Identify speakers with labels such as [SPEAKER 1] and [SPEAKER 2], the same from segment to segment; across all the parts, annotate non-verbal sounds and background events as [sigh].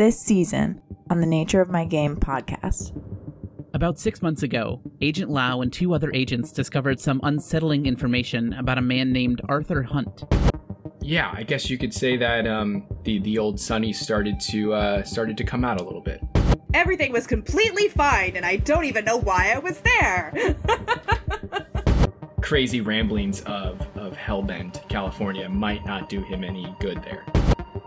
[SPEAKER 1] this season on the Nature of My Game podcast.
[SPEAKER 2] About six months ago, Agent Lau and two other agents discovered some unsettling information about a man named Arthur Hunt.
[SPEAKER 3] Yeah, I guess you could say that um, the the old Sunny started to uh, started to come out a little bit.
[SPEAKER 4] Everything was completely fine, and I don't even know why I was there. [laughs]
[SPEAKER 3] Crazy ramblings of of Hellbend, California, might not do him any good there.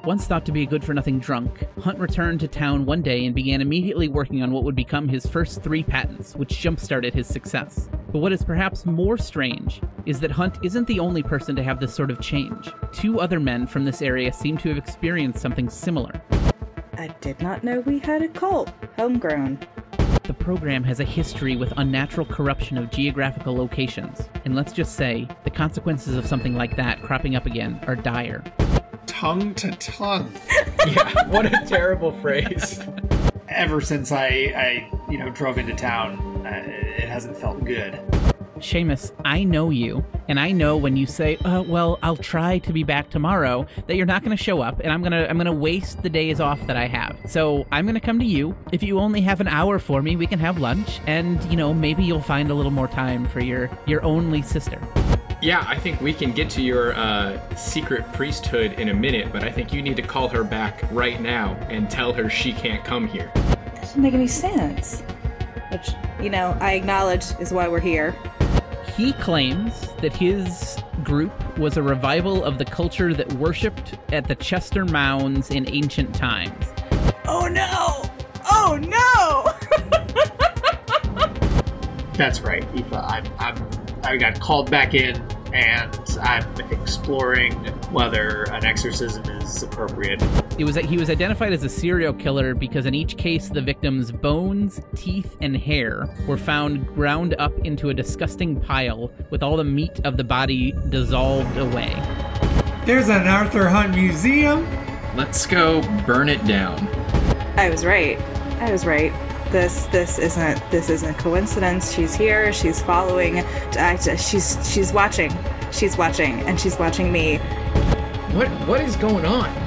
[SPEAKER 2] Once thought to be a good for nothing drunk, Hunt returned to town one day and began immediately working on what would become his first three patents, which jump started his success. But what is perhaps more strange is that Hunt isn't the only person to have this sort of change. Two other men from this area seem to have experienced something similar.
[SPEAKER 4] I did not know we had a cult. Homegrown.
[SPEAKER 2] The program has a history with unnatural corruption of geographical locations, and let's just say the consequences of something like that cropping up again are dire.
[SPEAKER 5] Tongue to tongue. [laughs]
[SPEAKER 3] Yeah, what a terrible phrase.
[SPEAKER 5] Ever since I, I, you know, drove into town, uh, it hasn't felt good.
[SPEAKER 2] Seamus, I know you, and I know when you say, uh, "Well, I'll try to be back tomorrow," that you're not going to show up, and I'm gonna I'm gonna waste the days off that I have. So I'm gonna come to you. If you only have an hour for me, we can have lunch, and you know maybe you'll find a little more time for your your only sister.
[SPEAKER 3] Yeah, I think we can get to your uh, secret priesthood in a minute, but I think you need to call her back right now and tell her she can't come here.
[SPEAKER 4] Doesn't make any sense. Which, you know, I acknowledge is why we're here.
[SPEAKER 2] He claims that his group was a revival of the culture that worshipped at the Chester Mounds in ancient times.
[SPEAKER 4] Oh no! Oh no! [laughs]
[SPEAKER 5] That's right, Eva. I'm, I'm, I got called back in, and I'm exploring whether an exorcism is appropriate.
[SPEAKER 2] It was that he was identified as a serial killer because in each case the victim's bones, teeth, and hair were found ground up into a disgusting pile with all the meat of the body dissolved away.
[SPEAKER 6] There's an Arthur Hunt museum.
[SPEAKER 3] Let's go burn it down.
[SPEAKER 4] I was right. I was right. This this isn't this isn't coincidence. She's here. She's following. I, she's she's watching. She's watching, and she's watching me.
[SPEAKER 3] What what is going on?